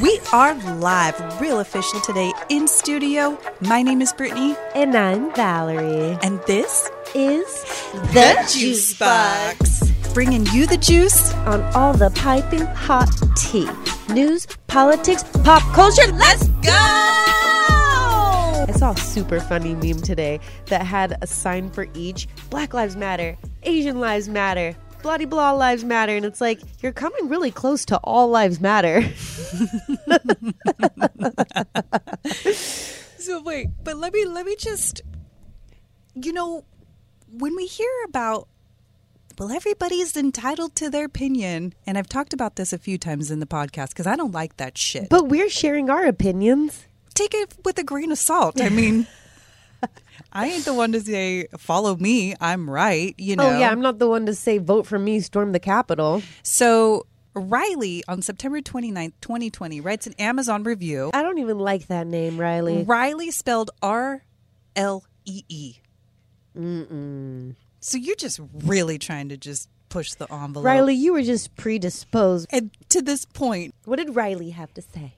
We are live, real official today in studio. My name is Brittany, And I'm Valerie. and this Is the Juice Box, bringing you the juice. on all the piping hot tea. News, politics, pop culture. Let's Go! I saw a super funny meme today that had a sign for each Black Lives Matter, Asian Lives Matter, bloody blah lives matter. And it's like, you're coming really close to all lives matter. So wait, but let me let me just, you know, when we hear about. Well, everybody's entitled to their opinion. And I've talked about this a few times in the podcast because I don't like that shit. But we're sharing our opinions. take it with a grain of salt. I mean, I ain't the one to say follow me. I'm right. You know. Oh, yeah, I'm not the one to say vote for me, storm the Capitol. So Riley on September 29th, 2020 writes an Amazon review. I don't even like that name, Riley. Riley spelled R L E E. Mm. So you're just really trying to just push the envelope. Riley, you were just predisposed. And to this point, What did Riley have to say?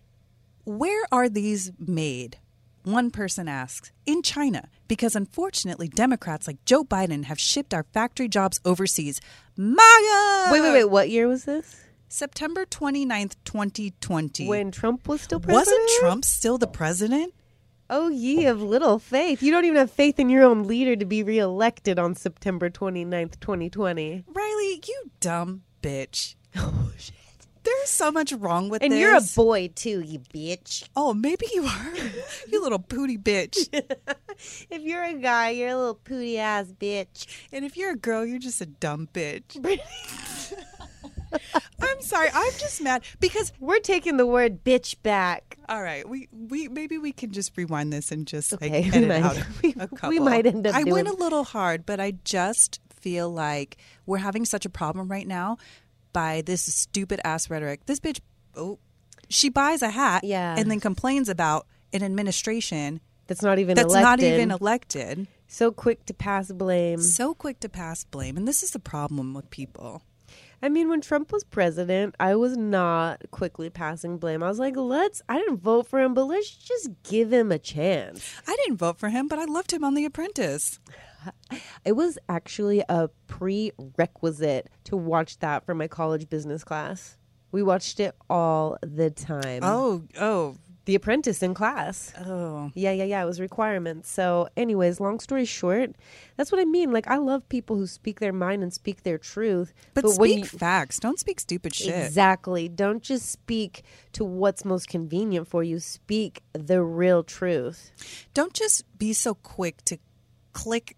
where are these made? One person asks, in China, because unfortunately Democrats like Joe Biden have shipped our factory jobs overseas. MAGA! Wait, wait, wait. What year was this? September 29th, 2020. When Trump was still president? Wasn't Trump still the president? Oh, ye of little faith. You don't even have faith in your own leader to be reelected on September 29th, 2020. Riley, you dumb bitch. Oh, shit. There's so much wrong with this. And this. you're a boy, too, you bitch. Oh, maybe you are. you little pooty bitch. If you're a guy, you're a little pooty ass bitch. And if you're a girl, you're just a dumb bitch. I'm sorry. I'm just mad because We're taking the word bitch back. all right, we we maybe we can just rewind this and just Okay, like edit might- out we- a couple. we might end up I went a little hard, but I just feel like we're having such a problem right now by this stupid ass rhetoric. This bitch, oh, she buys a hat, Yeah. and then complains about an administration That's not even that's elected. not even elected. so quick to pass blame. So quick to pass blame, and this is the problem with people. I mean, when Trump was president, I was not quickly passing blame. I was like, let's, I didn't vote for him, but let's just give him a chance. I didn't vote for him, but I loved him on The Apprentice. It was actually a prerequisite to watch that for my college business class. We watched it all the time. Oh, oh, The Apprentice in class. oh. Yeah, yeah, yeah. It was requirements. So, anyways, long story short, that's what I mean. Like, I love people who speak their mind and speak their truth. But, when speak you- facts. Don't speak stupid shit. Exactly. Don't just speak to what's most convenient for you. Speak the real truth. Don't just be so quick to click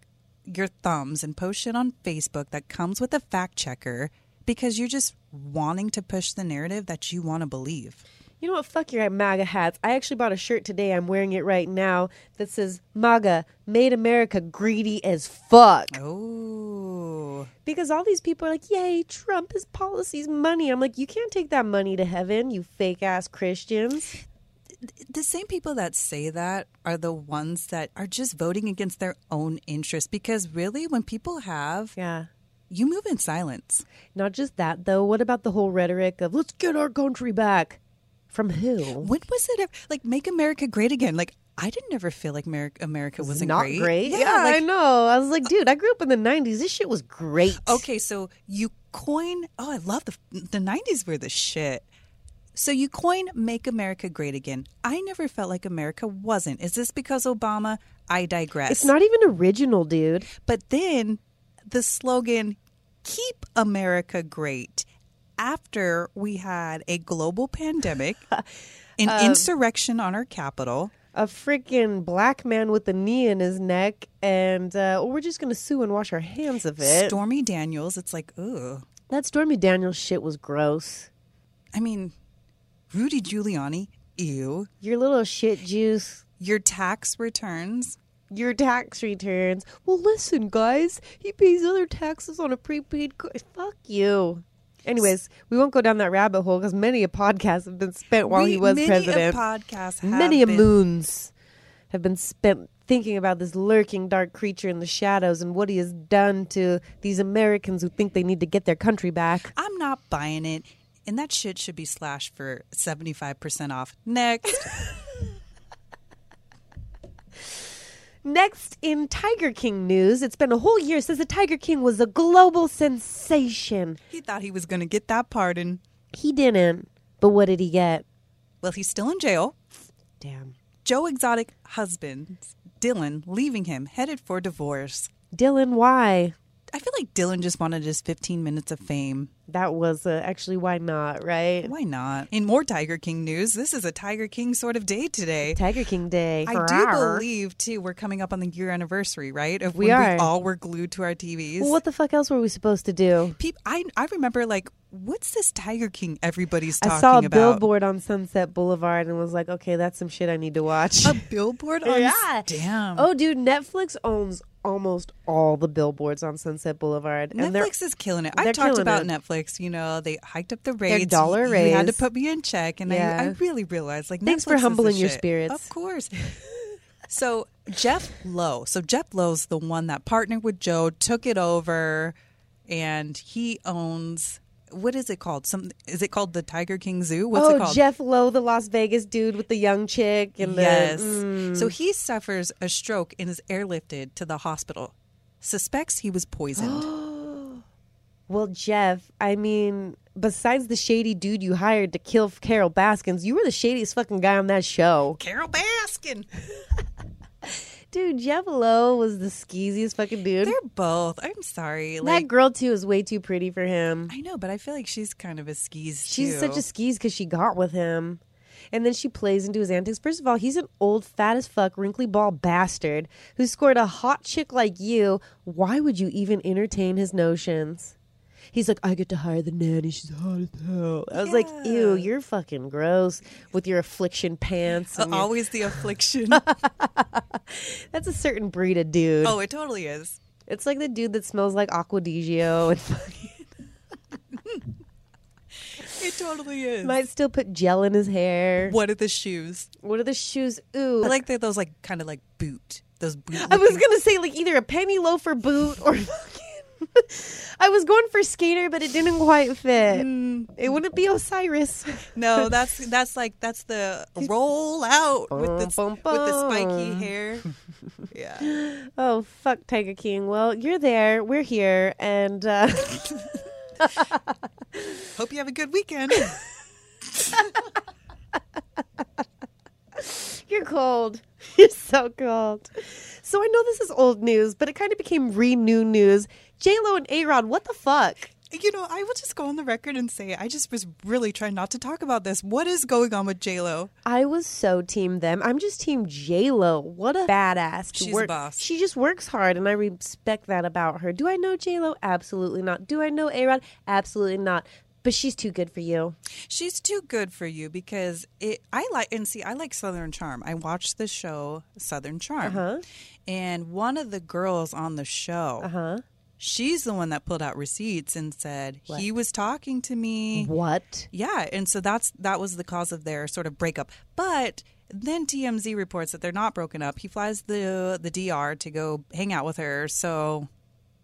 your thumbs and post shit on Facebook that comes with a fact checker because you're just wanting to push the narrative that you want to believe. You know what? Fuck your MAGA hats. I actually bought a shirt today. I'm wearing it right now that says MAGA made America greedy as fuck. Oh. Because all these people are like, yay, Trump, his policies, money. I'm like, you can't take that money to heaven, you fake ass Christians. The same people that say that are the ones that are just voting against their own interests because really, when people have, Yeah. you move in silence. Not just that, though. What about the whole rhetoric of let's get our country back? From who? When was it ever like make America great again? Like I didn't ever feel like America, America wasn't not great. great. Yeah, Yeah, I like, know. I was like, dude, I grew up in the '90s. This shit was great. okay, so you coin. Oh, I love the the nineties were the shit. So you coin "Make America Great Again." I never felt like America wasn't. Is this because Obama? I digress. It's not even original, dude. But then the slogan "Keep America Great." After we had a global pandemic, an Um, insurrection on our Capitol, A freaking black man with a knee in his neck, and uh, we're just gonna sue and wash our hands of it. Stormy Daniels. It's like, ugh. that Stormy Daniels shit was gross. I mean, Rudy Giuliani, ew. Your little shit juice. Your tax returns. Your tax returns. Well, listen, guys. He pays other taxes on a prepaid. Co- Fuck you. Anyways, we won't go down that rabbit hole because many a podcast have been spent while We- he was many president. A podcasts have many a been- moons have been spent thinking about this lurking dark creature in the shadows and what he has done to these Americans who think they need to get their country back. I'm not buying it. And that shit should be slashed for 75% off. Next. Next, in Tiger King news, it's been a whole year since the Tiger King was a global sensation. he thought he was going to get that pardon. He didn't. But what did he get? Well, he's still in jail. Damn. Joe Exotic husband, Dylan, leaving him, headed for divorce. Dylan, why? I feel like Dylan just wanted his 15 minutes of fame. That was uh, actually why not, right? Why not? In more Tiger King news, this is a Tiger King sort of day today. Tiger King Day. I do believe too we're coming up on the year anniversary, right? Of We when are. we all were glued to our TVs. Well, what the fuck else were we supposed to do? Peop I I remember like, what's this Tiger King everybody's talking I saw a about? billboard on Sunset Boulevard and was like, okay, that's some shit I need to watch. A billboard on Yeah. Damn. oh, dude, Netflix owns almost all the billboards on Sunset Boulevard. And Netflix is killing it. I've talked about it. Netflix. You know, they hiked up the rates. dollar you, you had to put me in check, and Yeah. I, I really realized like Thanks Netflix for is humbling your shit. spirits. Of course. so Jeff Lowe. So Jeff Lowe's the one that partnered with Joe, took it over, and he owns. What is it called? Some is it called the Tiger King Zoo? What's oh, it called? Jeff Lowe, the Las Vegas dude with the young chick and yes. the mm. So he suffers a stroke and is airlifted to the hospital. Suspects he was poisoned. Well, Jeff, I mean, besides the shady dude you hired to kill Carol Baskins, you were the shadiest fucking guy on that show. Carol Baskin. Dude, Jeff Lowe was the skeeziest fucking dude. They're both. I'm sorry. that girl too is way too pretty for him. I know, but I feel like she's kind of a skis. She's too. such a skis because she got with him. And then she plays into his antics. First of all, he's an old, fat as fuck, wrinkly ball bastard who scored a hot chick like you. Why would you even entertain his notions? He's like, I get to hire the nanny. She's hot as hell. I was like, ew, you're fucking gross with your affliction pants. Uh, your- always the affliction. That's a certain breed of dude. oh, it totally is. It's like the dude that smells like Acqua di Gio di and fucking It totally is. might still put gel in his hair. what are the shoes? What are the shoes? Ooh. I like they're those like kind of like boot. Those boot. I was gonna say like either a penny loafer boot or. I was going for skater, but it didn't quite fit. It wouldn't be Osiris. No, that's that's like that's the roll out with the with the spiky hair. Yeah. Oh fuck, Tiger King. Well, you're there. We're here, and uh, Hope you have a good weekend. You're cold. You're so cold. So I know this is old news, but it kind of became re-new news. J Lo and A Rod, what the fuck? You know, I will just go on the record and say I just was really trying not to talk about this. What is going on with J Lo? I was so team them. I'm just team J Lo. What a badass. She's a boss. She just works hard, and I respect that about her. Do I know J Lo? Absolutely not. Do I know A Rod? Absolutely not. But she's too good for you. She's too good for you because it. I like and see. I like Southern Charm. I watched the show Southern Charm, Uh-huh. and one of the girls on the show, Uh huh. she's the one that pulled out receipts and said he was talking to me. What? Yeah, and so that's that was the cause of their sort of breakup. But then TMZ reports that they're not broken up. He flies the the DR to go hang out with her. So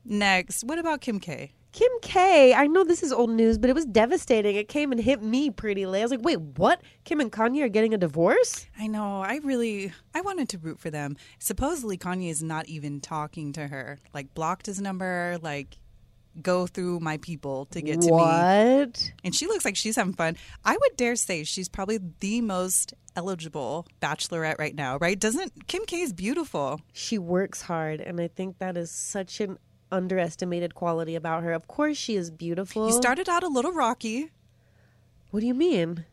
next, what about Kim K? Kim K. I know this is old news, but it was devastating. It came and hit me pretty late. I was like, wait, what? Kim and Kanye are getting a divorce? I know. I really I wanted to root for them. Supposedly Kanye is not even talking to her. Like blocked his number, like go through my people to get to me. what? And she looks like she's having fun. I would dare say she's probably the most eligible bachelorette right now, right? Doesn't Kim K is beautiful. She works hard, and I think that is such an underestimated quality about her. Of course, she is beautiful. You started out a little rocky. What do you mean?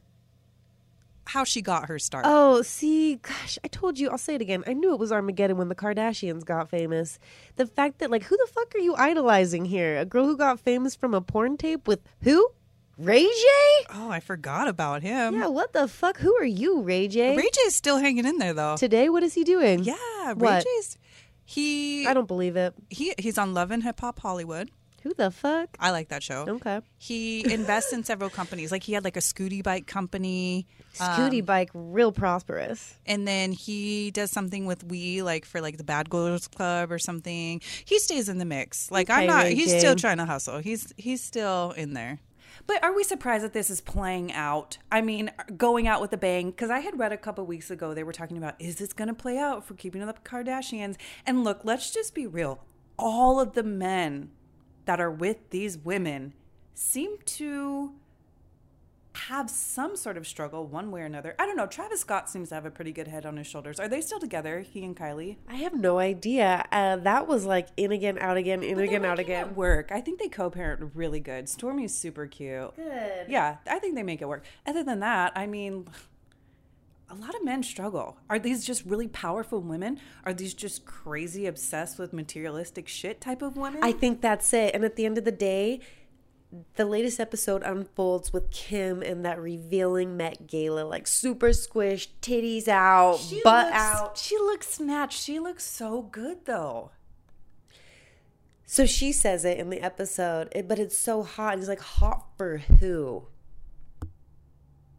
How she got her start. Oh, see, gosh, I told you, I'll say it again. I knew it was Armageddon when the Kardashians got famous. The fact that, like, who the fuck are you idolizing here? A girl who got famous from a porn tape with who? Ray J? Oh, I forgot about him. Yeah, what the fuck? Who are you, Ray J? Ray J is still hanging in there though. Today, what is he doing? yeah, Ray What? J's. He I don't believe it. he he's on Love and Hip Hop Hollywood. Who the fuck? I like that show. Okay. He invests in several companies. Like he had like a scooty bike company. Um, scooty bike, real prosperous. and then he does something with we like for like the bad girls club or something he stays in the mix like i'm not he's still trying to hustle he's he's still in there But are we surprised that this is playing out? I mean, going out with a bang? Because I had read a couple weeks ago they were talking about is this going to play out for keeping up the Kardashians? And look, let's just be real. All of the men that are with these women seem to have some sort of struggle one way or another. I don't know. Travis Scott seems to have a pretty good head on his shoulders. Are they still together, he and Kylie? I have no idea. Uh, that was like in again, out again, in But again, out again. Work. I think they co-parent really good. Stormi's super cute. Good. Yeah, I think they make it work. Other than that, I mean, a lot of men struggle. Are these just really powerful women? Are these just crazy, obsessed with materialistic shit type of women? I think that's it. And at the end of the day, the latest episode unfolds with Kim and that revealing Met Gala, like super squished, titties out, She butt looks- out. She looks snatched. She looks so good though. So she says it in the episode, but it's so hot. He's like, hot for who?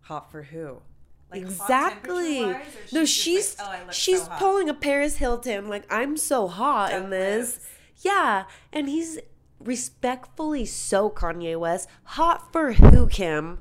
Hot for who? Like, exactly. No, she's like, "Oh, she's so pulling a Paris Hilton. Like I'm so hot in this. Yeah, and he's respectfully so Kanye West. Hot for who, Kim?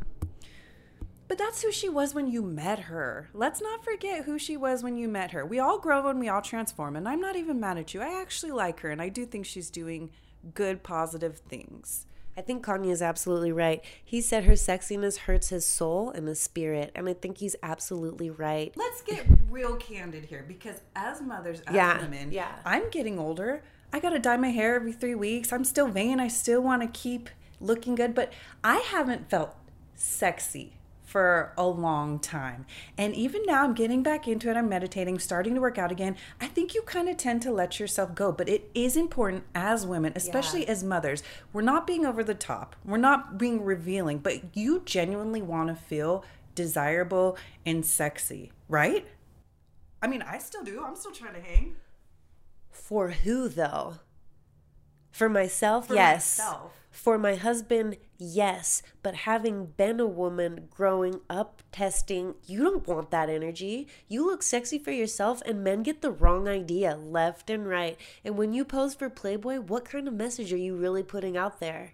But that's who she was when you met her. Let's not forget who she was when you met her. We all grow and we all transform, and I'm not even mad at you. I actually like her, and I do think she's doing good, positive things. I think Kanye is absolutely right. He said her sexiness hurts his soul and his spirit, and I think he's absolutely right. Let's get real candid here because as mothers, as Yeah, women, yeah. I'm getting older. I got to dye my hair every three weeks. I'm still vain. I still want to keep looking good, but I haven't felt sexy for a long time. And even now, I'm getting back into it. I'm meditating, starting to work out again. I think you kind of tend to let yourself go, but it is important as women, especially as mothers. We're not being over the top, we're not being revealing, but you genuinely want to feel desirable and sexy, right? I mean, I still do. I'm still trying to hang. For who though? For myself, For yes. myself. For my husband, yes. But having been a woman growing up testing, you don't want that energy. You look sexy for yourself, and men get the wrong idea left and right. And when you pose for Playboy, what kind of message are you really putting out there?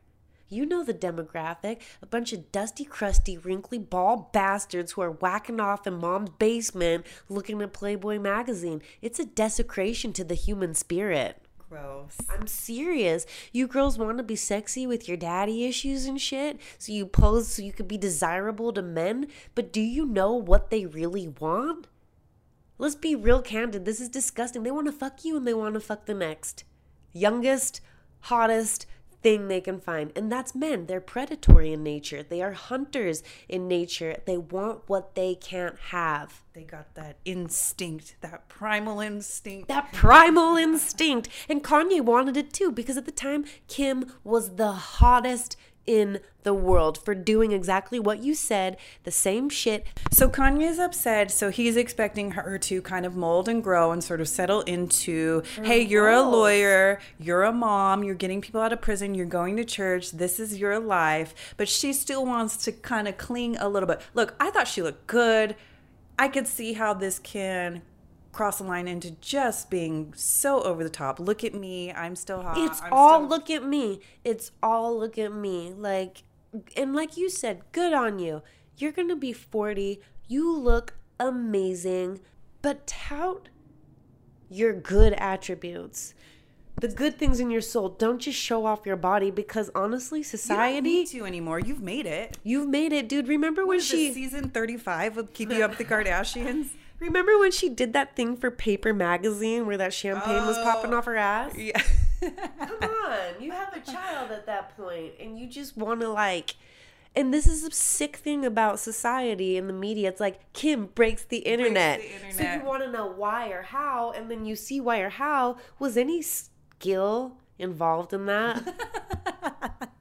You know the demographic a bunch of dusty, crusty, wrinkly, bald bastards who are whacking off in mom's basement looking at Playboy magazine. It's a desecration to the human spirit. Gross. I'm serious. You girls want to be sexy with your daddy issues and shit, so you pose so you could be desirable to men, but do you know what they really want? Let's be real candid. This is disgusting. They want to fuck you and they want to fuck the next youngest, hottest thing they can find. And that's men. They're predatory in nature. They are hunters in nature. They want what they can't have. They got that instinct, that primal instinct. that primal instinct. And Kanye wanted it too because at the time, Kim was the hottest in the world for doing exactly what you said, the same shit. So Kanye's upset. So he's expecting her to kind of mold and grow and sort of settle into, hey, you're a lawyer, you're a mom, you're getting people out of prison, you're going to church, this is your life. But she still wants to kind of cling a little bit. Look, I thought she looked good. I could see how this can cross the line into just being so over the top. Look at me, I'm still hot. It's I'm all still- look at me. It's all look at me. Like, and like you said, good on you. You're going to be 40. You look amazing, but tout your good attributes. The good things in your soul. Don't just show off your body because honestly, society You don't need to anymore. You've made it. you've made it, dude. Remember when What is this, she season 35 of Keeping Up the Kardashians? Remember when she did that thing for Paper Magazine where that champagne was popping off oh, her ass? Yeah. Come on, you have a child at that point, and you just want to like. And this is a sick thing about society and the media. It's like Kim breaks the internet. the So internet. you want to know why or how, and then you see why or how. Was any skill involved in that?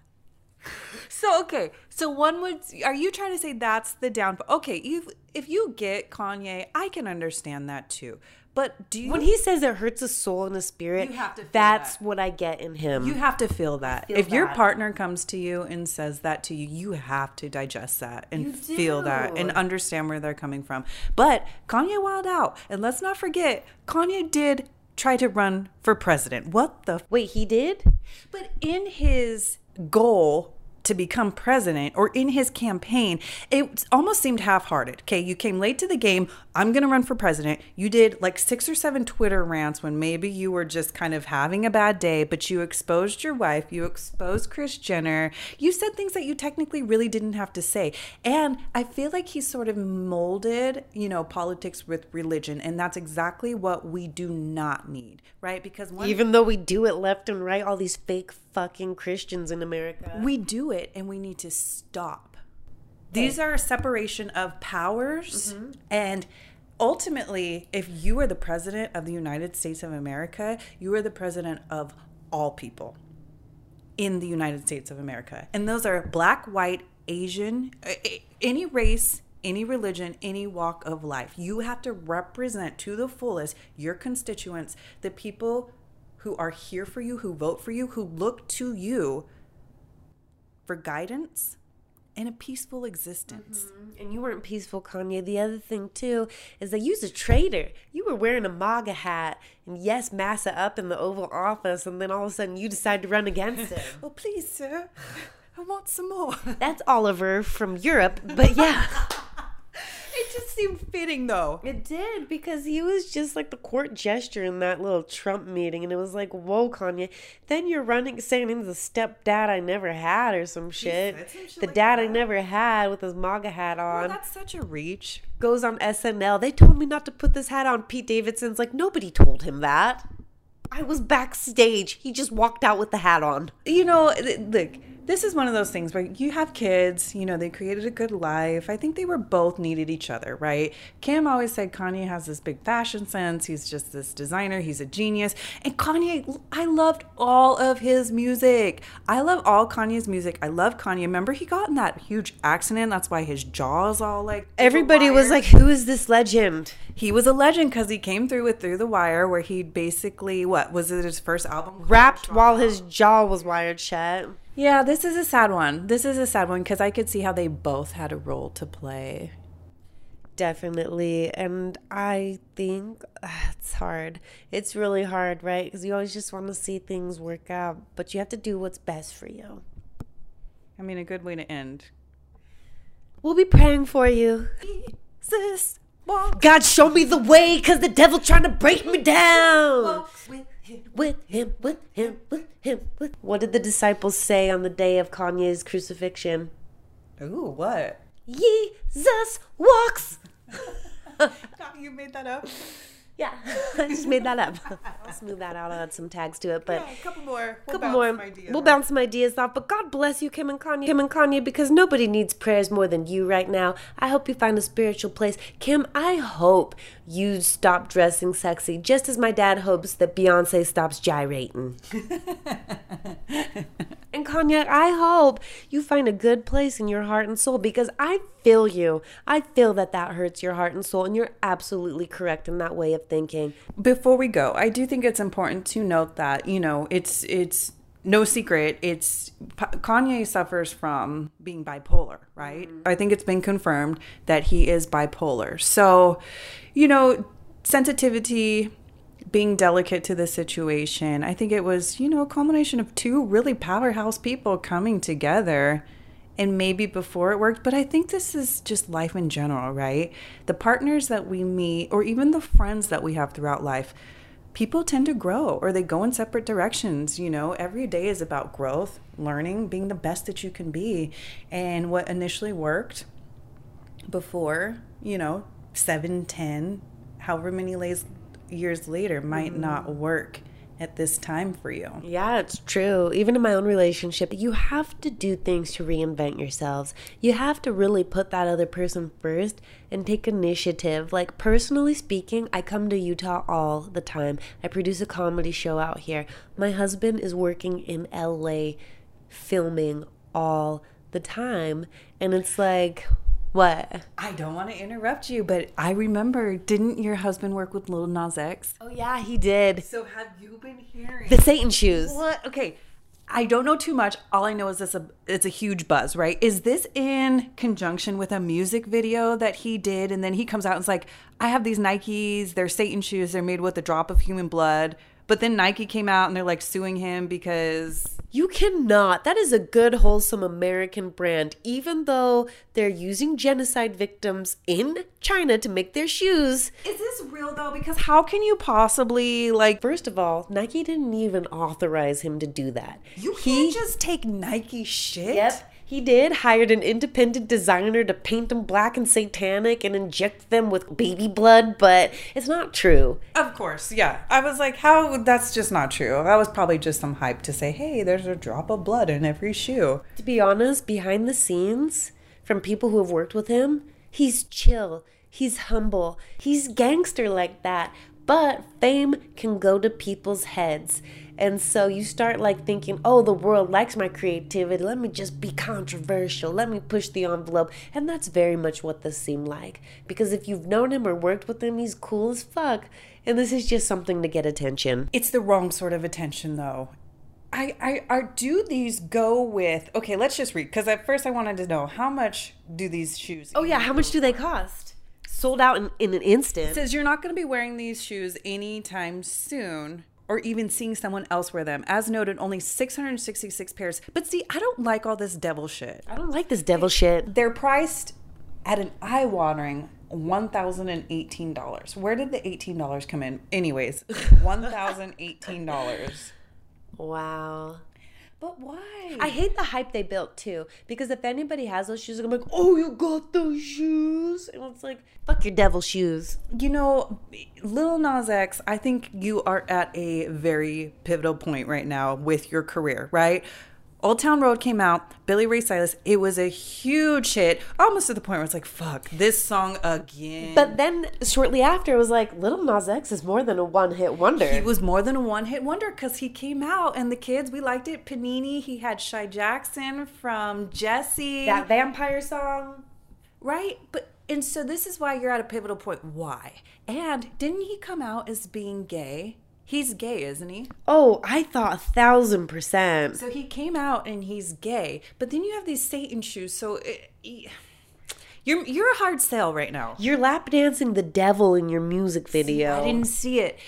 So okay, so one would are you trying to say that's the downfall? Okay, if if you get Kanye, I can understand that too. But do you when he says it hurts a soul and a spirit, You have to feel that's that. what I get in him. you have to feel that. Feel if your partner comes to you and says that to you, you have to digest that and feel that and understand where they're coming from. But Kanye wild out. And let's not forget, Kanye did try to run for president. What the Wait, he did? But in his goal to become president or in his campaign, it almost seemed half hearted. Okay, you came late to the game. I'm going to run for president. You did like six or seven Twitter rants when maybe you were just kind of having a bad day, but you exposed your wife, you exposed Kris Jenner. You said things that you technically really didn't have to say. And I feel like he sort of molded, you know, politics with religion. And that's exactly what we do not need, right? Because Even though we do it left and right, all these fake fucking Christians in America. we do it and we need to stop. These are a separation of powers. Mm-hmm. And ultimately, if you are the president of the United States of America, you are the president of all people in the United States of America. And those are black, white, Asian, any race, any religion, any walk of life. You have to represent to the fullest your constituents, the people who are here for you, who vote for you, who look to you for guidance and a peaceful existence. Mm-hmm. And you weren't peaceful, Kanye. The other thing too is that you's a traitor. You were wearing a MAGA hat and yes, massa up in the Oval Office, and then all of a sudden you decide to run against him. Oh, please, sir. I want some more. That's Oliver from Europe, but yeah. It just seemed fitting, though. It did because he was just like the court gesture in that little Trump meeting, and it was like, "Whoa, Kanye!" Then you're running, saying he's the stepdad I never had or some shit. some shit the like dad I never had with his MAGA hat on. Well, that's such a reach. Goes on SNL. They told me not to put this hat on. Pete Davidson's like, nobody told him that. I was backstage. He just walked out with the hat on. you know, look, this is one of those things where you have kids, you know, they created a good life. I think they were both needed each other, right? Kim always said Kanye has this big fashion sense. He's just this designer. He's a genius. And Kanye, I loved all of his music. I love all Kanye's music. I love Kanye. Remember, he got in that huge accident. That's why his jaw's all like. Everybody was like, who is this legend? he was a legend because he came through with Through the Wire, where he basically, what was it, his first album? Rapped while his jaw was wired shut. Yeah, this is a sad one. This is a sad one because I could see how they both had a role to play. Definitely. And I think ah, it's hard. It's really hard, right? Because you always just want to see things work out, but you have to do what's best for you. I mean, a good way to end. We'll be praying for you. Jesus, walk God, show me the way because the devil trying to break me down. With him. With him, with him, with him, with. What did the disciples say on the day of Kanye's crucifixion? Ooh, what? Jesus walks. You made that up? Yeah, I just made that up. I'll smooth that out. I'll add some tags to it, but. a couple more. We'll couple more. We'll bounce some ideas off. But God bless you, Kim and Kanye. Kim and Kanye, because nobody needs prayers more than you right now. I hope you find a spiritual place. Kim, I hope you stop dressing sexy, just as my dad hopes that Beyonce stops gyrating. and Kanye, I hope you find a good place in your heart and soul because I feel you. I feel that that hurts your heart and soul, and you're absolutely correct in that way of thinking. Before we go, I do think it's important to note that you know it's it's no secret. It's Kanye suffers from being bipolar, right? Mm-hmm. I think it's been confirmed that he is bipolar. So, you know, sensitivity, being delicate to the situation. I think it was you know a culmination of two really powerhouse people coming together. And maybe before it worked, but I think this is just life in general, right? The partners that we meet, or even the friends that we have throughout life, people tend to grow or they go in separate directions. You know, every day is about growth, learning, being the best that you can be. And what initially worked before, you know, seven, ten, however many lays, years later, might mm-hmm. not work at this time for you. Yeah, it's true. Even in my own relationship, you have to do things to reinvent yourselves. You have to really put that other person first and take initiative. Like, personally speaking, I come to Utah all the time. I produce a comedy show out here. My husband is working in LA filming all the time. And it's like, what? I don't want to interrupt you, but I remember, didn't your husband work with Lil Nas X? Oh, yeah, he did. So have you been hearing? The Satan shoes. What? Okay. I don't know too much. All I know is this a it's a huge buzz, right? Is this in conjunction with a music video that he did and then he comes out and is like, I have these Nikes, they're Satan shoes, they're made with a drop of human blood, But then Nike came out and they're like suing him because You cannot. That is a good, wholesome American brand. Even though they're using genocide victims in China to make their shoes. is this real though? Because how can you possibly like First of all, Nike didn't even authorize him to do that. you can't just take Nike shit? Yep. He did hired an independent designer to paint them black and satanic and inject them with baby blood, but it's not true. Of course, yeah. I was like, how? That's just not true. That was probably just some hype to say, hey, there's a drop of blood in every shoe. To be honest, behind the scenes, from people who have worked with him, he's chill, he's humble, he's gangster like that. But fame can go to people's heads. And so you start like thinking, oh, the world likes my creativity. Let me just be controversial. Let me push the envelope. And that's very much what this seemed like. Because if you've known him or worked with him, he's cool as fuck. And this is just something to get attention. It's the wrong sort of attention, though. I, I, do these go with okay let's just read because at first i wanted to know how much do these shoes Oh, yeah. How much do they cost? Sold out in, in an instant. It says you're not going to be wearing these shoes anytime soon or even seeing someone else wear them. As noted only 666 pairs. But see i don't like all this devil shit. I don't like this devil shit. they're priced at an eye-watering $1018 where did the $18 come in? Anyways $1018 Wow. But why I hate the hype they built too. Because if anybody has those shoes, I'm like, oh, you got those shoes. And it's like, fuck your devil shoes. You know, Lil Nas X, I think you are at a very pivotal point right now with your career, right? Old Town Road came out, Billy Ray Cyrus, it was a huge hit, almost to the point where it's like, fuck, this song again. But then shortly after, it was like, Lil Nas X is more than a one hit wonder. he was more than a one hit wonder because he came out and the kids, we liked it. Panini, he had Shy Jackson from Jesse. that vampire song. Right? But and so this is why you're at a pivotal point. Why? And didn't he come out as being gay? He's gay, isn't he? Oh, I thought a thousand percent. So he came out and he's gay, but then you have these Satan shoes. So it, you're you're a hard sell right now. You're lap dancing the devil in your music video. I didn't see it.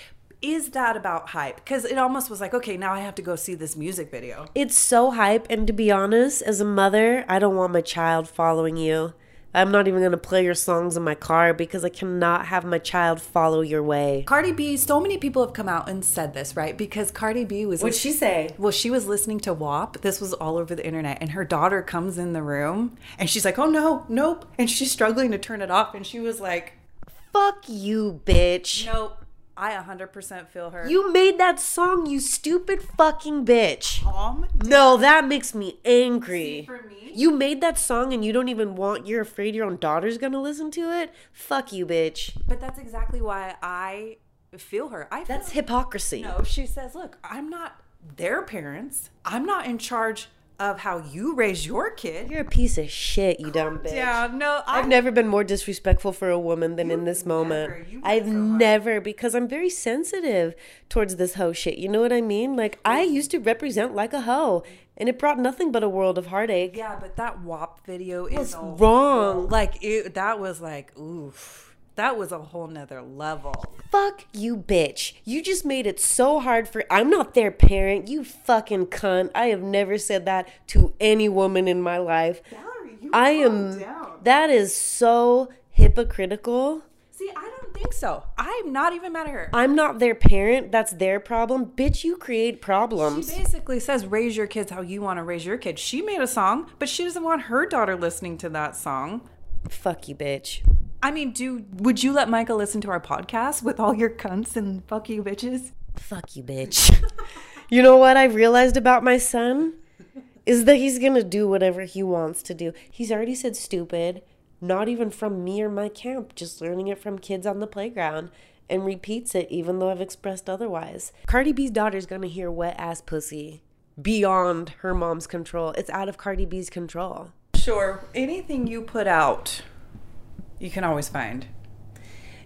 Is that about hype? Because it almost was like, okay, now I have to go see this music video. It's so hype, and to be honest, as a mother, I don't want my child following you. I'm not even gonna play your songs in my car because I cannot have my child follow your way. Cardi B, so many people have come out and said this, right? Because Cardi B was. What'd she say? Well, she was listening to WAP. This was all over the internet. And her daughter comes in the room and she's like, oh no, nope. And she's struggling to turn it off. And she was like, Fuck you, bitch. nope. I 100% feel her. You made that song, you stupid fucking bitch. calm No, that makes me angry. See, for me- you made that song and you don't even want, you're afraid your own daughter's gonna listen to it? Fuck you, bitch. But that's exactly why I feel her. I feel That's hypocrisy. No, she says, look, I'm not their parents. I'm not in charge of how you raise your kid. You're a piece of shit, you dumb bitch. Yeah, no, I, I've never been more disrespectful for a woman than in this moment. never. I've so never because I'm very sensitive towards this hoe shit. You know what I mean? Like I used to represent like a hoe, and it brought nothing but a world of heartache. Yeah, but that WAP video is wrong. Like it, that was like, oof. That was a whole nother level. Fuck you, bitch. You just made it so hard for. I'm not their parent. You fucking cunt. I have never said that to any woman in my life. Valerie, you I am. That is so hypocritical. See, I don't think so. I'm not even mad at her. I'm not their parent. That's their problem. Bitch, you create problems. She basically says, raise your kids how you want to raise your kids. She made a song, but she doesn't want her daughter listening to that song. Fuck you, bitch. I mean, do would you let Micah listen to our podcast with all your cunts and fuck you bitches? Fuck you, bitch. you know what I've realized about my son? Is that he's gonna do whatever he wants to do. He's already said stupid, not even from me or my camp, just learning it from kids on the playground, and repeats it even though I've expressed otherwise. Cardi B's daughter's gonna hear wet ass pussy beyond her mom's control. It's out of Cardi B's control. Sure. Anything you put out, you can always find.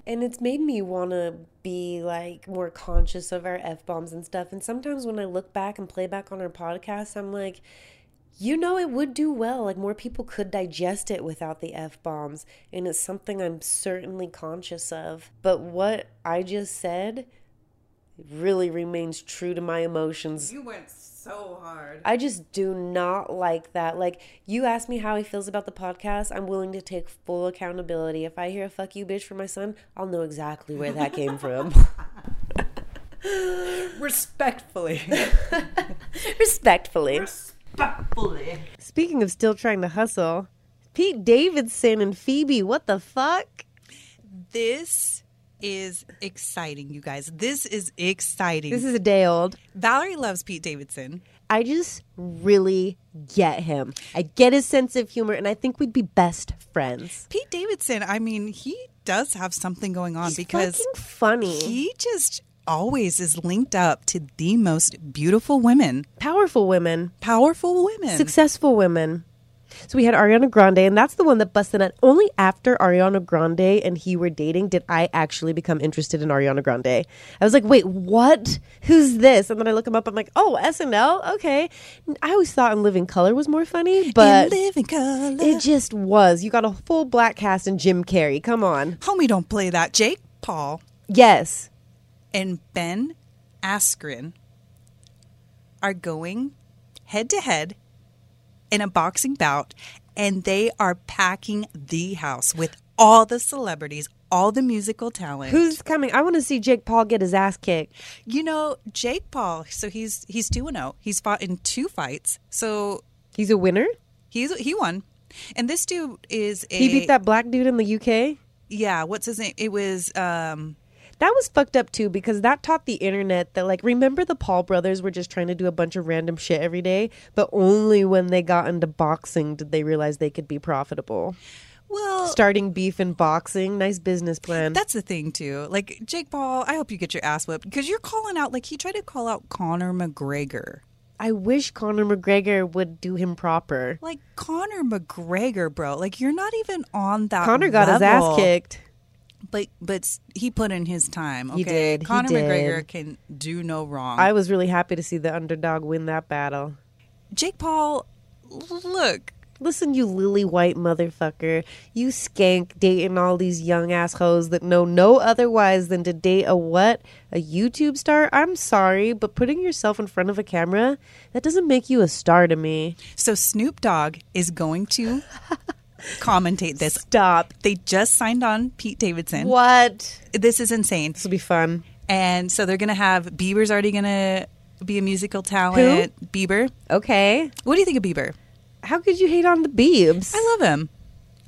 And it's made me want to be like more conscious of our F bombs and stuff. And sometimes when I look back and play back on our podcast, I'm like, you know, it would do well. Like more people could digest it without the F bombs. And it's something I'm certainly conscious of. But what I just said really remains true to my emotions. You went so hard. I just do not like that. Like, you ask me how he feels about the podcast, I'm willing to take full accountability. If I hear a fuck you bitch from my son, I'll know exactly where that came from. Respectfully. Respectfully. Respectfully. Speaking of still trying to hustle, Pete Davidson and Phoebe, what the fuck? This is exciting, you guys. This is exciting. This is a day old. Valerie loves Pete Davidson. I just really get him. I get his sense of humor, and I think we'd be best friends. Pete Davidson, I mean, he does have something going on He's because funny, he just always is linked up to the most beautiful women, powerful women, powerful women. successful women. So we had Ariana Grande, and that's the one that busted out. Only after Ariana Grande and he were dating did I actually become interested in Ariana Grande. I was like, wait, what? Who's this? And then I look him up. I'm like, oh, SNL. Okay. I always thought In Living Color was more funny, but In living color. it just was. You got a full black cast and Jim Carrey. Come on. Homie, don't play that. Jake Paul Yes. and Ben Askren are going head to head in a boxing bout, and they are packing the house with all the celebrities, all the musical talent. Who's coming? I want to see Jake Paul get his ass kicked. you know Jake Paul? So he's he's two and zero. He's fought in two fights, so He's a winner. he's he won. And this dude is a He beat that black dude in the UK. yeah. What's his name? It was um That was fucked up too because that taught the internet that like remember the Paul brothers were just trying to do a bunch of random shit every day, but only when they got into boxing did they realize they could be profitable. well Starting beef and boxing, nice business plan. That's the thing too. Like Jake Paul, I hope you get your ass whipped because you're calling out like he tried to call out Conor McGregor. I wish Conor McGregor would do him proper. Like Conor McGregor, bro. Like you're not even on that. Conor got his ass level. kicked. But but he put in his time. Okay, He did, he Conor did. McGregor can do no wrong. I was really happy to see the underdog win that battle. Jake Paul, look, Listen, you lily white motherfucker. You skank dating all these young assholes that know no otherwise than to date a what? A YouTube star? I'm sorry, but putting yourself in front of a camera, that doesn't make you a star to me. so Snoop Dogg is going to commentate this. Stop. They just signed on Pete Davidson. What? This is insane. This will be fun. And so they're going to have Bieber's already going to be a musical talent. Bieber. Okay. What do you think of Bieber? How could you hate on the Beebs? I love him.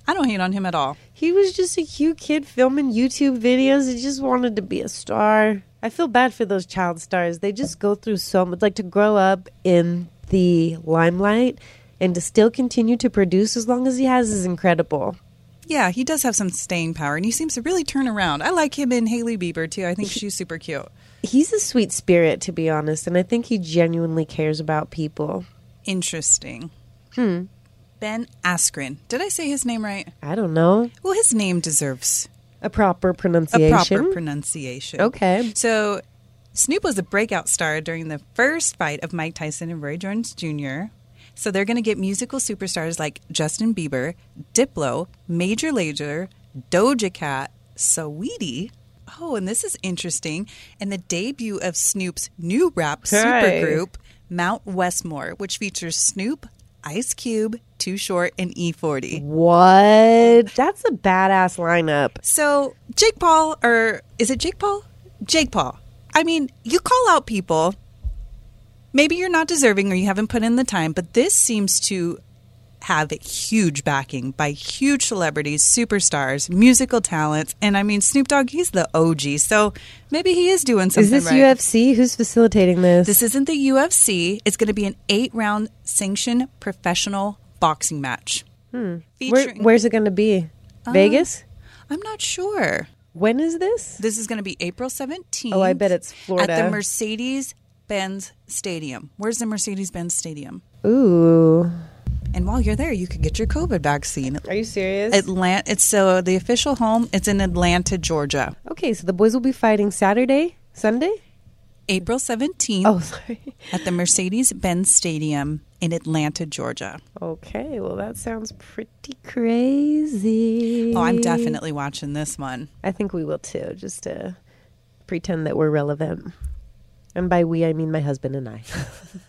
I don't hate on him at all. He was just a cute kid filming YouTube videos. He just wanted to be a star. I feel bad for those child stars. They just go through so much. Like to grow up in the limelight and to still continue to produce as long as he has is incredible. Yeah, he does have some staying power, and he seems to really turn around. I like him and Hailey Bieber too. I think she's super cute. He's a sweet spirit, to be honest, and I think he genuinely cares about people. Interesting. Hmm. Ben Askren. Did I say his name right? I don't know. Well, his name deserves A proper pronunciation. a proper pronunciation. Okay. So, Snoop was a breakout star during the first fight of Mike Tyson and Roy Jones Jr. So they're going to get musical superstars like Justin Bieber, Diplo, Major Lazer, Doja Cat, Saweetie. Oh, and this is interesting. And the debut of Snoop's new rap Hey. supergroup, Mount Westmore, which features Snoop, Ice Cube, Too Short, and E E40. What? That's a badass lineup. So Jake Paul, or is it Jake Paul? Jake Paul. I mean, you call out people. Maybe you're not deserving or you haven't put in the time, but this seems to have huge backing by huge celebrities, superstars, musical talents, and I mean Snoop Dogg. He's the OG, so maybe he is doing something Is this right. UFC? Who's facilitating this? This isn't the UFC. It's going to be an eight-round sanctioned professional boxing match. Hmm. Where, Featuring, where's it going to be? Uh, Vegas? I'm not sure. When is this? This is going to be April 17th. Oh, I bet it's Florida. At the Mercedes Benz Stadium. Where's the Mercedes Benz Stadium? Ooh. And while you're there, you could get your COVID vaccine. Are you serious? Atlanta. It's so the official home. It's in Atlanta, Georgia. okay, so the boys will be fighting Saturday, Sunday? April 17th Oh, sorry. at the Mercedes Benz Stadium in Atlanta, Georgia. Okay, well, that sounds pretty crazy. Oh, I'm definitely watching this one. I think we will too, just to pretend that we're relevant. And by we, I mean my husband and I.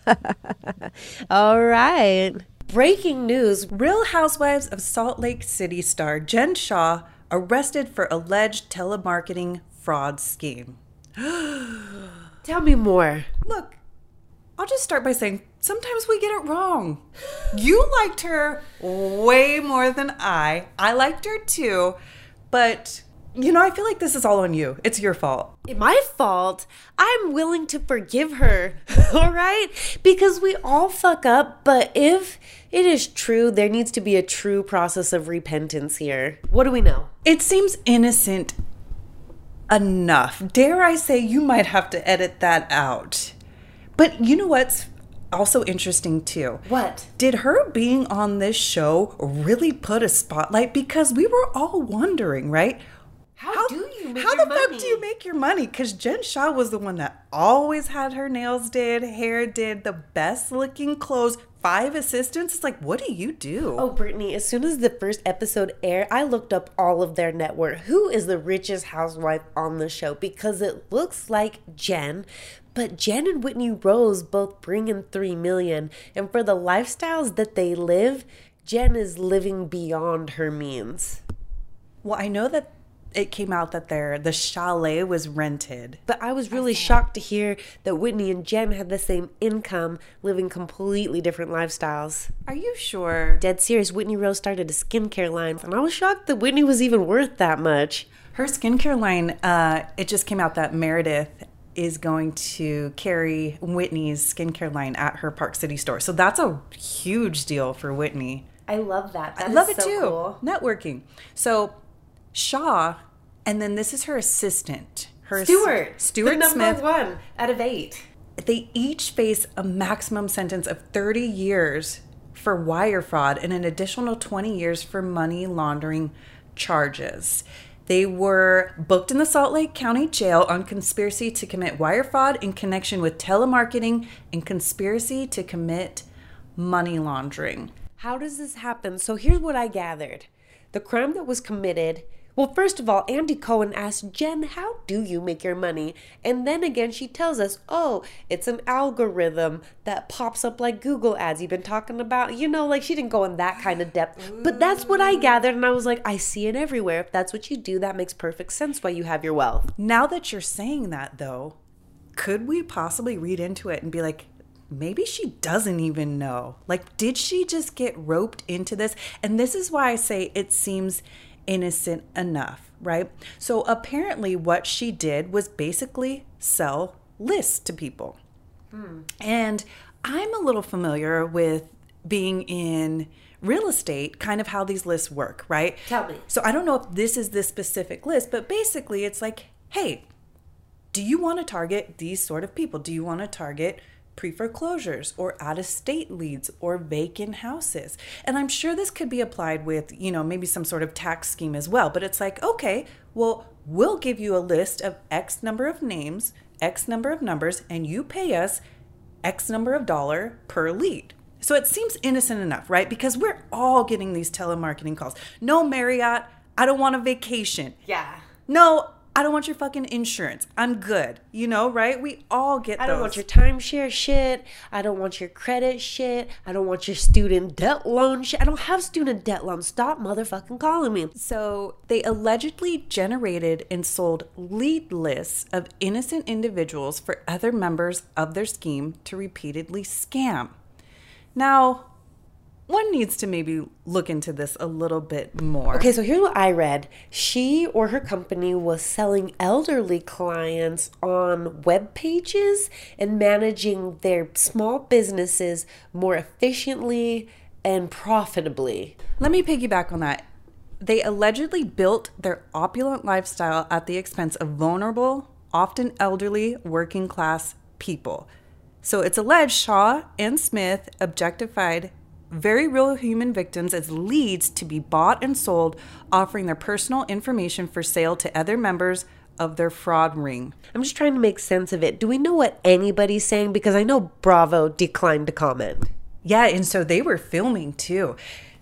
All right. Breaking news Real Housewives of Salt Lake City star Jen Shah arrested for alleged telemarketing fraud scheme. Tell me more. Look, I'll just start by saying sometimes we get it wrong. You liked her way more than I. I liked her too, but you know, I feel like this is all on you. It's your fault. My fault. I'm willing to forgive her. all right? Because we all fuck up, but if it is true, there needs to be a true process of repentance here. What do we know? It seems innocent enough. Dare I say you might have to edit that out. But you know what's also interesting too? What? Did her being on this show really put a spotlight? Because we were all wondering, right? How, do you make How the fuck do you make your money? Because Jen Shah was the one that always had her nails did, hair did, the best looking clothes, five assistants. It's like, what do you do? Oh, Brittany, as soon as the first episode aired, I looked up all of their net worth. Who is the richest housewife on the show? Because it looks like Jen, but Jen and Whitney Rose both bring in 3 million. And for the lifestyles that they live, Jen is living beyond her means. Well, I know that it came out that their the chalet was rented. But I was really shocked to hear that Whitney and Jen had the same income, living completely different lifestyles. Are you sure? Dead serious, Whitney Rose started a skincare line, and I was shocked that Whitney was even worth that much. Her skincare line, uh, it just came out that Meredith is going to carry Whitney's skincare line at her Park City store. So that's a huge deal for Whitney. I love that. I love it too. Networking. So Shah, and then this is her assistant. Her ass- Stuart. Stuart the number Smith. one out of eight. They each face a maximum sentence of 30 years for wire fraud and an additional 20 years for money laundering charges. They were booked in the Salt Lake County Jail on conspiracy to commit wire fraud in connection with telemarketing and conspiracy to commit money laundering. How does this happen? So here's what I gathered. The crime that was committed. Well, first of all, Andy Cohen asked Jen, How do you make your money? And then again, she tells us, Oh, it's an algorithm that pops up like Google ads you've been talking about. You know, like she didn't go in that kind of depth. But that's what I gathered. And I was like, I see it everywhere. If that's what you do, that makes perfect sense why you have your wealth. Now that you're saying that, though, could we possibly read into it and be like, maybe she doesn't even know? Like, did she just get roped into this? And this is why I say it seems innocent enough, right? So apparently, what she did was basically sell lists to people. Hmm. And I'm a little familiar with being in real estate, kind of how these lists work, right? Tell me. So I don't know if this is this specific list, but basically it's like, hey, do you want to target these sort of people? Do you want to target pre foreclosures or out of state leads or vacant houses? And I'm sure this could be applied with, you know, maybe some sort of tax scheme as well. But it's like, okay, well, we'll give you a list of X number of names, X number of numbers, and you pay us X number of dollar per lead. So it seems innocent enough, right? Because we're all getting these telemarketing calls. No, Marriott, I don't want a vacation. Yeah. No, I don't want your fucking insurance. I'm good. You know, right? We all get I those. don't want your timeshare shit. I don't want your credit shit. I don't want your student debt loan shit. I don't have student debt loan. Stop motherfucking calling me. So they allegedly generated and sold lead lists of innocent individuals for other members of their scheme to repeatedly scam. Now, one needs to maybe look into this a little bit more. Okay, so here's what I read. She or her company was selling elderly clients on web pages and managing their small businesses more efficiently and profitably. Let me piggyback on that. They allegedly built their opulent lifestyle at the expense of vulnerable, often elderly, working class people. So it's alleged Shah and Smith objectified very real human victims as leads to be bought and sold, offering their personal information for sale to other members of their fraud ring. I'm just trying to make sense of it. Do we know what anybody's saying? Because I know Bravo declined to comment. Yeah, and so they were filming too.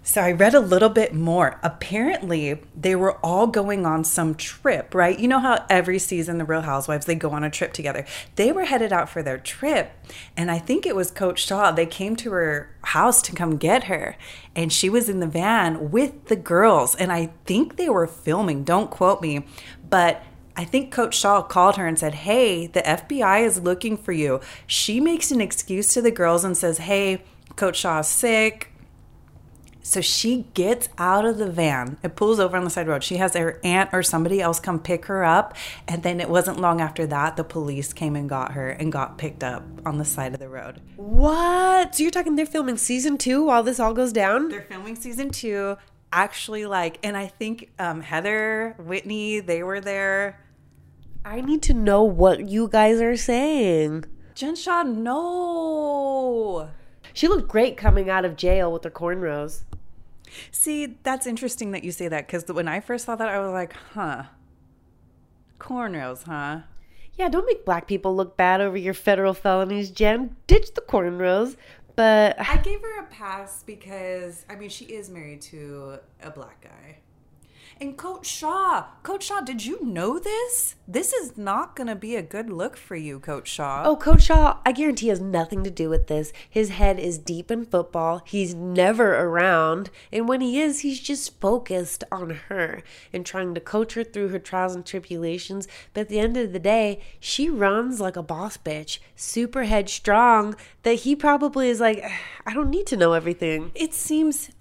So I read a little bit more. Apparently, they were all going on some trip, right? You know how every season the Real Housewives they go on a trip together. They were headed out for their trip, and I think it was Coach Shah. They came to her house to come get her, and she was in the van with the girls, and I think they were filming. Don't quote me, but I think Coach Shah called her and said, Hey, the FBI is looking for you. She makes an excuse to the girls and says, Hey, Coach Shah's sick. So she gets out of the van It pulls over on the side road. She has her aunt or somebody else come pick her up. And then it wasn't long after that, the police came and got her and got picked up on the side of the road. What? So you're talking they're filming season two while this all goes down? They're filming season two. Actually, like, and I think um, Heather, Whitney, they were there. I need to know what you guys are saying. Jen Shah, no. She looked great coming out of jail with her cornrows. See, that's interesting that you say that because when I first saw that, I was like, huh. Cornrows, huh? Yeah, don't make black people look bad over your federal felonies, Jen. Ditch the cornrows. But I gave her a pass because, I mean, she is married to a black guy. And Coach Shah, Coach Shah, did you know this? This is not going to be a good look for you, Coach Shah. Oh, Coach Shah, I guarantee has nothing to do with this. His head is deep in football. He's never around. And when he is, he's just focused on her and trying to coach her through her trials and tribulations. But at the end of the day, she runs like a boss bitch, super headstrong, that he probably is like, I don't need to know everything. It seems,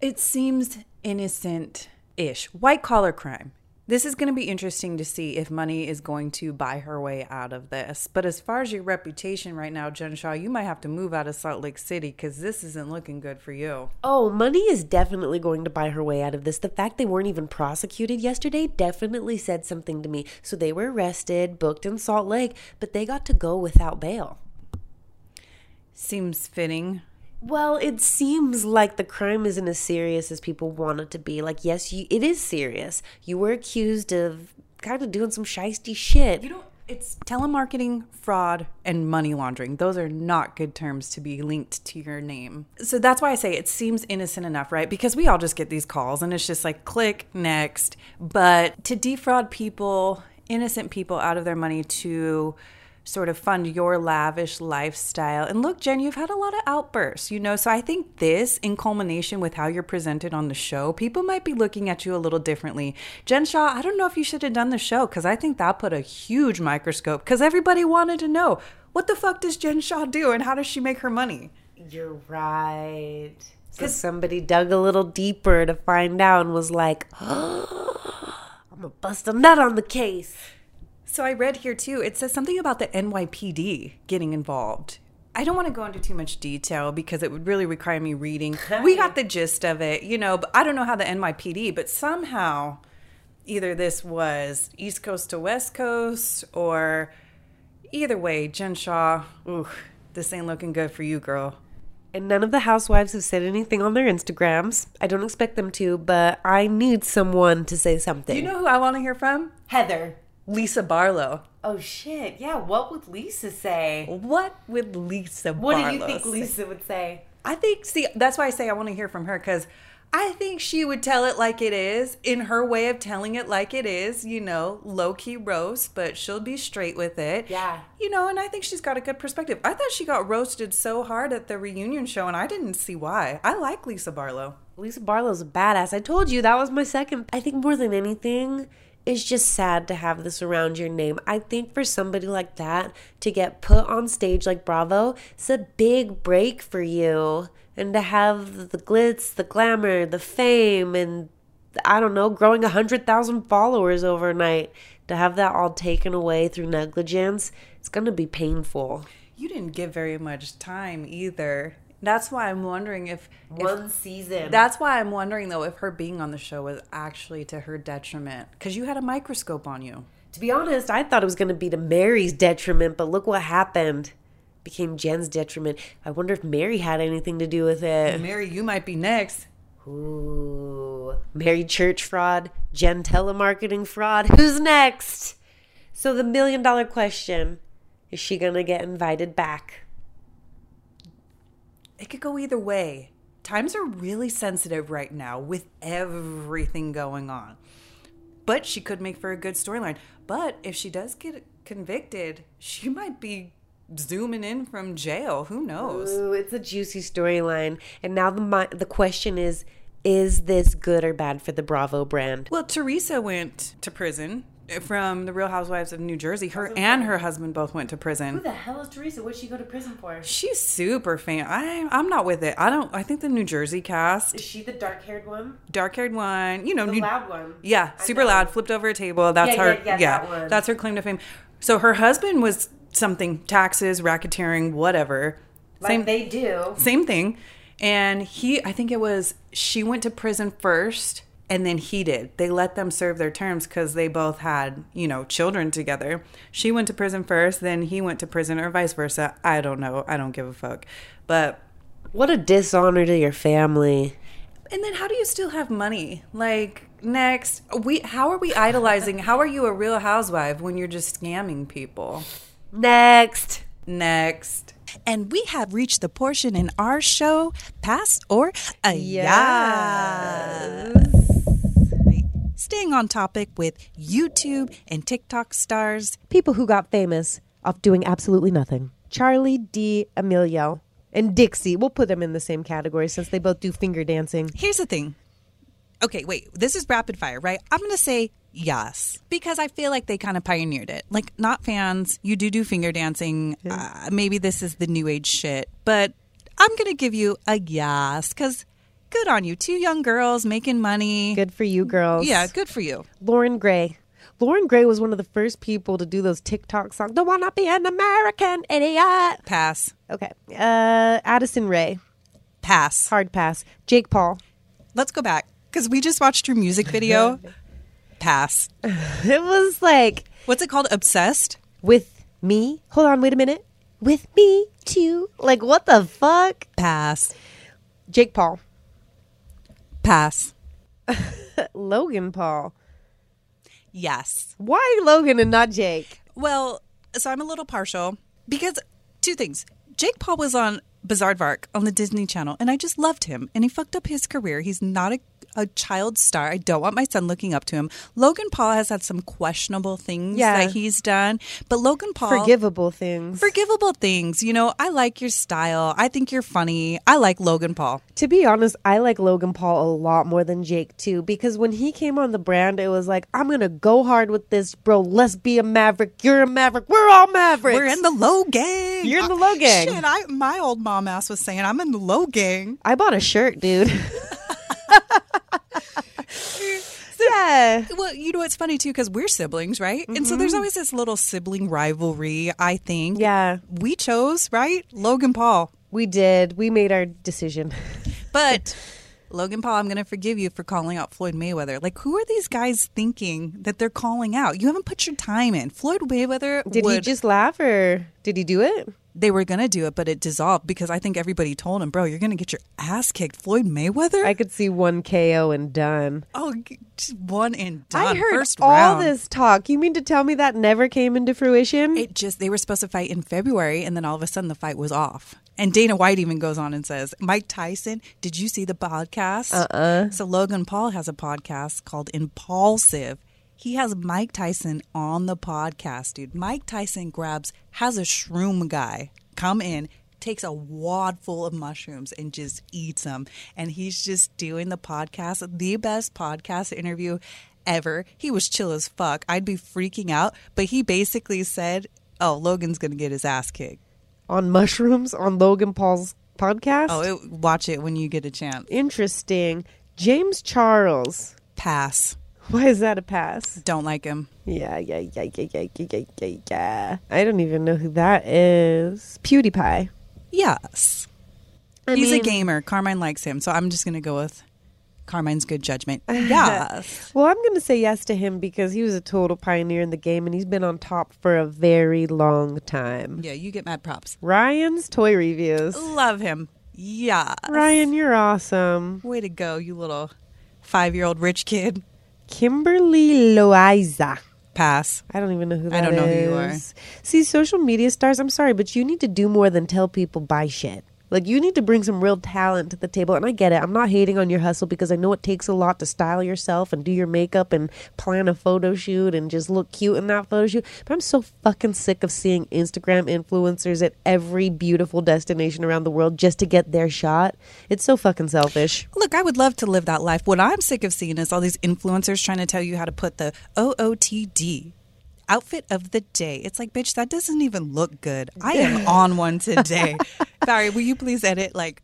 it seems innocent ish. White collar crime. This is going to be interesting to see if money is going to buy her way out of this. But as far as your reputation right now, Jen Shah, you might have to move out of Salt Lake City because this isn't looking good for you. Oh, money is definitely going to buy her way out of this. The fact they weren't even prosecuted yesterday definitely said something to me. So they were arrested, booked in Salt Lake, but they got to go without bail. Seems fitting. Well, it seems like the crime isn't as serious as people want it to be. Like, yes, you, it is serious. You were accused of kind of doing some shisty shit. You know, it's telemarketing, fraud, and money laundering. Those are not good terms to be linked to your name. So that's why I say it seems innocent enough, right? Because we all just get these calls and it's just like click next. But to defraud people, innocent people out of their money to sort of fund your lavish lifestyle. And look, Jen, you've had a lot of outbursts, you know, so I think this, in culmination with how you're presented on the show, people might be looking at you a little differently. Jen Shah, I don't know if you should have done the show because I think that put a huge microscope because everybody wanted to know what the fuck does Jen Shah do and how does she make her money? You're right. Because somebody dug a little deeper to find out and was like, oh, I'm gonna bust a nut on the case. So I read here too, it says something about the NYPD getting involved. I don't want to go into too much detail because it would really require me reading. we got the gist of it, you know, but I don't know how the NYPD, but somehow either this was East Coast to West Coast or either way, Jen Shah, ooh, this ain't looking good for you, girl. And none of the housewives have said anything on their Instagrams. I don't expect them to, but I need someone to say something. You know who I want to hear from? Heather. Lisa Barlow. Oh shit! Yeah, what would Lisa say? What would Lisa What Barlow do you think say? Lisa would say? I think, see, that's why I say I want to hear from her because I think she would tell it like it is in her way of telling it like it is, you know, low key roast, but she'll be straight with it. Yeah. You know, and I think she's got a good perspective. I thought she got roasted so hard at the reunion show, and I didn't see why. I like Lisa Barlow. Lisa Barlow's a badass. I told you that was my second. I think more than anything, it's just sad to have this around your name. I think for somebody like that to get put on stage like Bravo, it's a big break for you. And to have the glitz, the glamour, the fame, and I don't know, growing a 100,000 followers overnight, to have that all taken away through negligence, it's going to be painful. You didn't give very much time either. That's why I'm wondering if, if One season. That's why I'm wondering though if her being on the show was actually to her detriment because you had a microscope on you. To be honest, I thought it was going to be to Mary's detriment, but look what happened. Became Jen's detriment. I wonder if Mary had anything to do with it. Mary, you might be next. Ooh. Mary church fraud, Jen telemarketing fraud. Who's next? So the million dollar question is she going to get invited back? It could go either way. times are really sensitive right now with everything going on. But she could make for a good storyline. But if she does get convicted, she might be zooming in from jail. Who knows? Ooh, it's a juicy storyline. And now the the question is is this good or bad for the Bravo brand? Well, Teresa went to prison from the Real Housewives of New Jersey. Her and her husband both went to prison. Who the hell is Teresa? What'd she go to prison for? She's super fan. I I'm not with it. I don't. I think the New Jersey cast, Is she the dark haired one? dark haired one, you know, The New, loud one. yeah, super loud, flipped over a table. That's Yeah, her. yeah, yeah, that one. that's her claim to fame. So her husband was something taxes, racketeering, whatever. Like they do. same thing. And he, I think it was, she went to prison first and then he did. They let them serve their terms because they both had, you know, children together. She went to prison first, then he went to prison or vice versa. I don't know. I don't give a fuck. But, What a dishonor to your family. and then how do you still have money? Like, next, we, how are we idolizing? How are you a real housewife when you're just scamming people? Next. Next. And we have reached the portion in our show, Pass or a Yes. Right. Staying on topic with YouTube and TikTok stars. People who got famous off doing absolutely nothing. Charlie D. Emilio and Dixie. We'll put them in the same category since they both do finger dancing. Here's the thing. Okay, wait. This is rapid fire, right? I'm going to say yes because I feel like they kind of pioneered it. Like, not fans. You do do finger dancing. Uh, maybe this is the new age shit, but I'm going to give you a yes because good on you. Two young girls making money. Good for you, girls. Yeah, good for you. Loren Gray. Loren Gray was one of the first people to do those TikTok songs. Don't wanna be an American idiot. Pass. Okay. Uh, Addison Rae. Pass. Hard pass. Jake Paul. Let's go back because we just watched your music video. Pass. It was like What's it called? Obsessed? with me. Hold on, wait a minute. With me too. Like what the fuck? Pass. Jake Paul. Pass. Logan Paul. Yes. Why Logan and not Jake? Well, so I'm a little partial because two things. Jake Paul was on Bizaardvark on the Disney Channel, and I just loved him. And he fucked up his career. He's not a, a child star. I don't want my son looking up to him. Logan Paul has had some questionable things Yeah. that he's done, but Logan Paul Forgivable things. forgivable things. You know, I like your style. I think you're funny. I like Logan Paul. to be honest, I like Logan Paul a lot more than Jake too because when he came on the brand, it was like, I'm gonna go hard with this, bro. Let's be a maverick. You're a maverick. We're all mavericks. We're in the Logang. You're in the Logang. Shit, I my old mom ass was saying I'm in the Logang. I bought a shirt, dude. yeah. Well, you know it's funny too because we're siblings, right? And so there's always this little sibling rivalry. I think. Mm-hmm. Yeah. We chose right, Logan Paul, We did. We made our decision. but. Logan Paul, I'm going to forgive you for calling out Floyd Mayweather. Like, who are these guys thinking that they're calling out? You haven't put your time in. Floyd Mayweather Did he just laugh or did he do it? They were going to do it, but it dissolved because I think everybody told him, bro, you're going to get your ass kicked. Floyd Mayweather? I could see one KO and done. oh, one and done. I heard First all round. this talk. You mean to tell me that never came into fruition? It just they were supposed to fight in February, and then all of a sudden the fight was off. And Dana White even goes on and says, "Mike Tyson, did you see the podcast? Uh-uh. So Logan Paul has a podcast called Impulsive. He has Mike Tyson on the podcast, dude. Mike Tyson grabs has a shroom guy come in. Takes a wad full of mushrooms and just eats them. And he's just doing the podcast, the best podcast interview ever. He was chill as fuck. I'd be freaking out, but he basically said, "Oh, Logan's gonna get his ass kicked." on mushrooms on Logan Paul's podcast? Oh, it, watch it when you get a chance. Interesting. James Charles. Pass. Why is that a pass? Don't like him. Yeah, yeah, yeah, yeah, yeah, yeah, yeah, yeah. I don't even know who that is. PewDiePie. Yes. I He's mean, a gamer. Carmine likes him, so I'm just gonna go with Carmine's good judgment. Yes. well, I'm going to say yes to him because he was a total pioneer in the game and he's been on top for a very long time. Yeah, you get mad props. Ryan's toy reviews. Love him. Yeah. Ryan, you're awesome. Way to go, you little five year old rich kid. Kimberly Loaiza. Pass. I don't even know who I don't know who you are. See, social media stars, I'm sorry, but you need to do more than tell people buy shit. Like you need to bring some real talent to the table. And I get it. I'm not hating on your hustle because I know it takes a lot to style yourself and do your makeup and plan a photo shoot and just look cute in that photo shoot. But I'm so fucking sick of seeing Instagram influencers at every beautiful destination around the world just to get their shot. It's so fucking selfish. Look, I would love to live that life. What I'm sick of seeing is all these influencers trying to tell you how to put the OOTD outfit of the day. It's like, bitch, that doesn't even look good. I am on one today. Barry, will you please edit like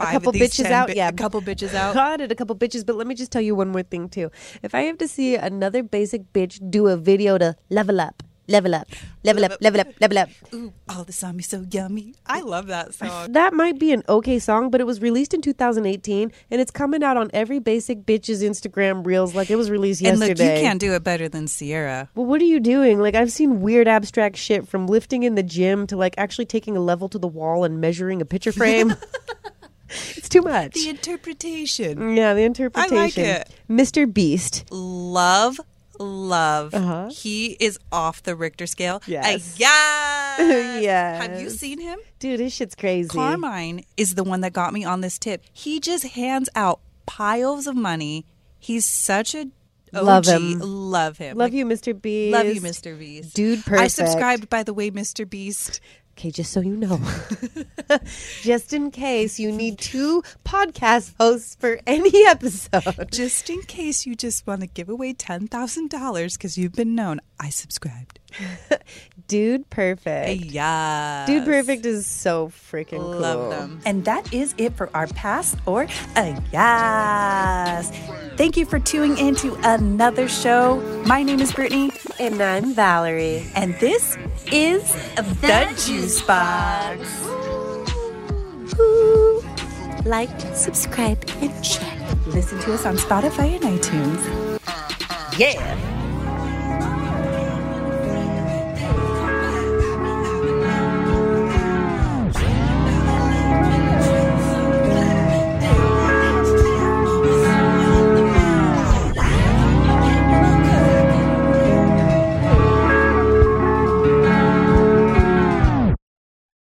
a couple bitches out? Bi- yeah, a couple bitches out. I did a couple bitches, but let me just tell you one more thing too. If I have to see another basic bitch do a video to level up, level up, level up, level up, level up. Ooh, all this on me so yummy. I love that song. That might be an okay song, but it was released in 2018, and it's coming out on every basic bitch's Instagram reels like it was released and yesterday. look, you can't do it better than Sierra. Well, what are you doing? Like I've seen weird abstract shit from lifting in the gym to like actually taking a level to the wall and measuring a picture frame. it's too much. The interpretation. yeah, the interpretation. I like it. Mr. Beast. Love, love. Uh-huh. He is off the Richter scale. Yes. Uh, yes. Yes. Have you seen him? Dude, this shit's crazy. Carmine is the one that got me on this tip. He just hands out piles of money. He's such a OG. Love him. Love him. Love Like, you, Mr. Beast. Love you, Mr. Beast. Dude, I subscribed, by the way, Mr. Beast. Okay, just so you know. just in case you need two podcast hosts for any episode. Just in case you just want to give away $10,000 because you've been known, I subscribed. Dude Perfect. Yeah. Dude Perfect is so freaking cool. Love them. And that is it for our pass or a yes. Thank you for tuning in to another show. My name is Brittany, And I'm Valerie. and this is The Juice Box. Like, subscribe, and share. Listen to us on Spotify and iTunes. Yeah.